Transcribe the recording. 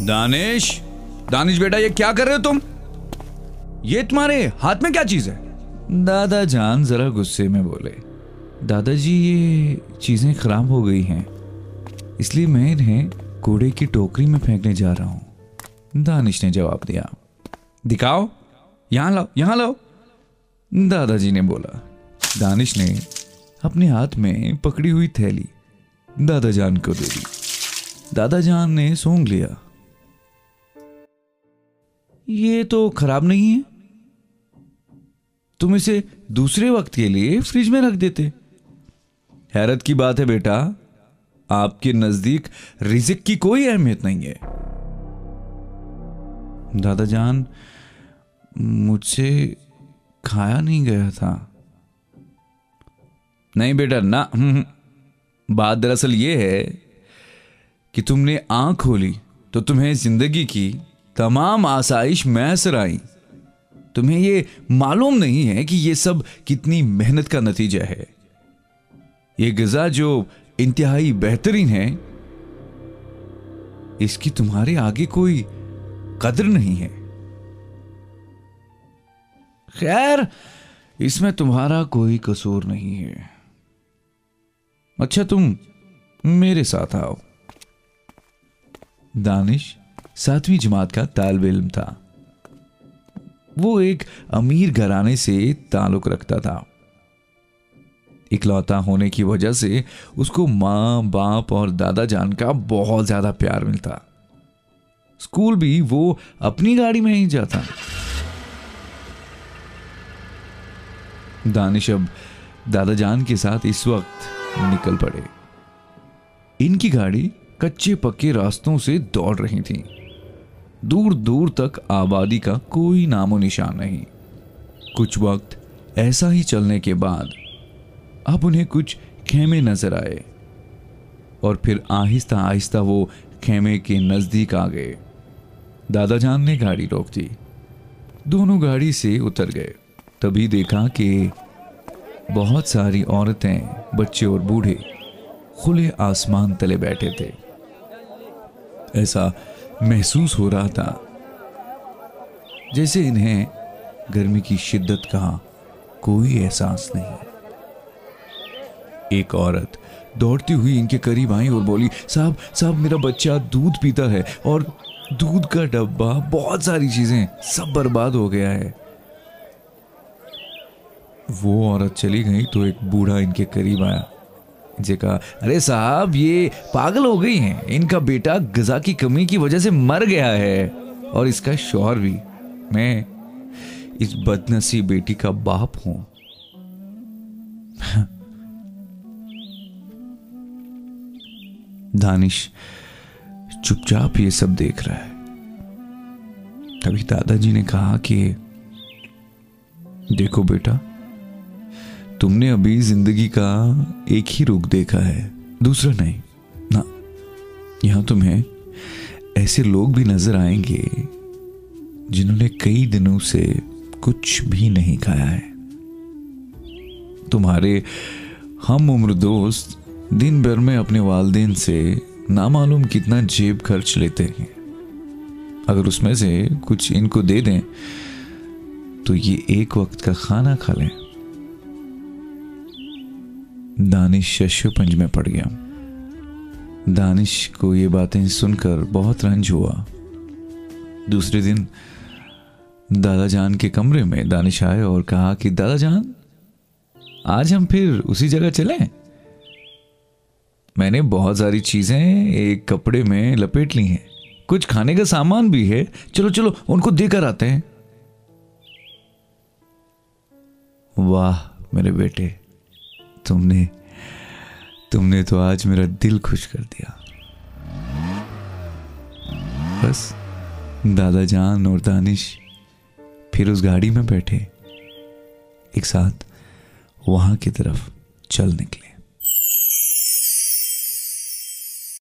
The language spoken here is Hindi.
दानिश? दानिश बेटा, ये क्या कर रहे हो तुम? ये तुम्हारे हाथ में क्या चीज़ है? दादा जान जरा गुस्से में बोले, दादाजी, ये चीज़ें खराब हो गई हैं, इसलिए मैं इन्हें कूड़े की टोकरी में फेंकने जा रहा हूँ। दानिश ने जवाब दिया, दिखाओ, यहाँ लाओ यहाँ लाओ। दादाजी ने बोला, दानिश ने अपने हाथ में पकड़ी हुई थैली, दादा जान को दे दी। दादा जान ने सूंघ लिया ये तो खराब नहीं है। तुम इसे दूसरे वक्त के लिए फ्रिज में रख देते। हैरत की बात है बेटा, आपके नज़दीक रिजिक की कोई अहमियत नहीं है। दादा जान मुझसे खाया नहीं गया था। नहीं बेटा, ना। बात दरअसल ये है कि तुमने आँख खोली तो तुम्हें ज़िंदगी की तमाम आसाइश मैसर आई। तुम्हें यह मालूम नहीं है कि यह सब कितनी मेहनत का नतीजा है। ये गजा जो इंतहाई बेहतरीन है, इसकी तुम्हारे आगे कोई कदर नहीं है। खैर, इसमें तुम्हारा कोई कसूर नहीं है। अच्छा तुम मेरे साथ आओ। दानिश सातवीं जमात का तालब इम था। वो एक अमीर घराने से ताल्लुक रखता था। इकलौता होने की वजह से उसको माँ, बाप और दादा जान का बहुत ज़्यादा प्यार मिलता। स्कूल भी वो अपनी गाड़ी में ही जाता। दानिश अब दादा जान के साथ इस वक्त निकल पड़े। इनकी गाड़ी कच्चे पक्के रास्तों से दौड़ रही थी। दूर दूर तक आबादी का कोई नामो निशान नहीं। कुछ वक्त ऐसा ही चलने के बाद अब उन्हें कुछ खेमे नज़र आए और फिर आहिस्ता आहिस्ता वो खेमे के नज़दीक आ गए। दादा जान ने गाड़ी रोक दी। दोनों गाड़ी से उतर गए। तभी देखा कि बहुत सारी औरतें, बच्चे और बूढ़े खुले आसमान तले बैठे थे। ऐसा महसूस हो रहा था, जैसे इन्हें गर्मी की शिद्दत का कोई एहसास नहीं एक औरत दौड़ती हुई इनके करीब आई और बोली, साहब साहब, मेरा बच्चा दूध पीता है और दूध का डब्बा, बहुत सारी चीज़ें, सब बर्बाद हो गया है। वो औरत चली गई तो एक बूढ़ा इनके करीब आया। इनसे कहा अरे साहब, ये पागल हो गई हैं। इनका बेटा गजा की कमी की वजह से मर गया है। और इसका शौहर भी, मैं इस बदनसी बेटी का बाप हूँ। दानिश चुपचाप ये सब देख रहा है। तभी दादाजी ने कहा कि, देखो बेटा तुमने अभी ज़िंदगी का एक ही रुख देखा है, दूसरा नहीं। ना, यहाँ तुम्हें ऐसे लोग भी नज़र आएँगे जिन्होंने कई दिनों से कुछ भी नहीं खाया है। तुम्हारे हम उम्र दोस्त दिन भर में अपने वालदेन से नामालूम कितना जेब खर्च लेते हैं। अगर उसमें से कुछ इनको दे दें तो ये एक वक्त का खाना खा लें। दानिश शश्यपंज में पड़ गया। दानिश को ये बातें सुनकर बहुत रंज हुआ। दूसरे दिन दादा जान के कमरे में दानिश आए और कहा कि दादा जान आज हम फिर उसी जगह चलें? मैंने बहुत सारी चीज़ें एक कपड़े में लपेट ली हैं। कुछ खाने का सामान भी है। चलो चलो, उनको देकर आते हैं। वाह मेरे बेटे तुमने तुमने तो आज मेरा दिल खुश कर दिया। बस दादा जान और दानिश फिर उस गाड़ी में बैठे। एक साथ वहाँ की तरफ़ चल निकले।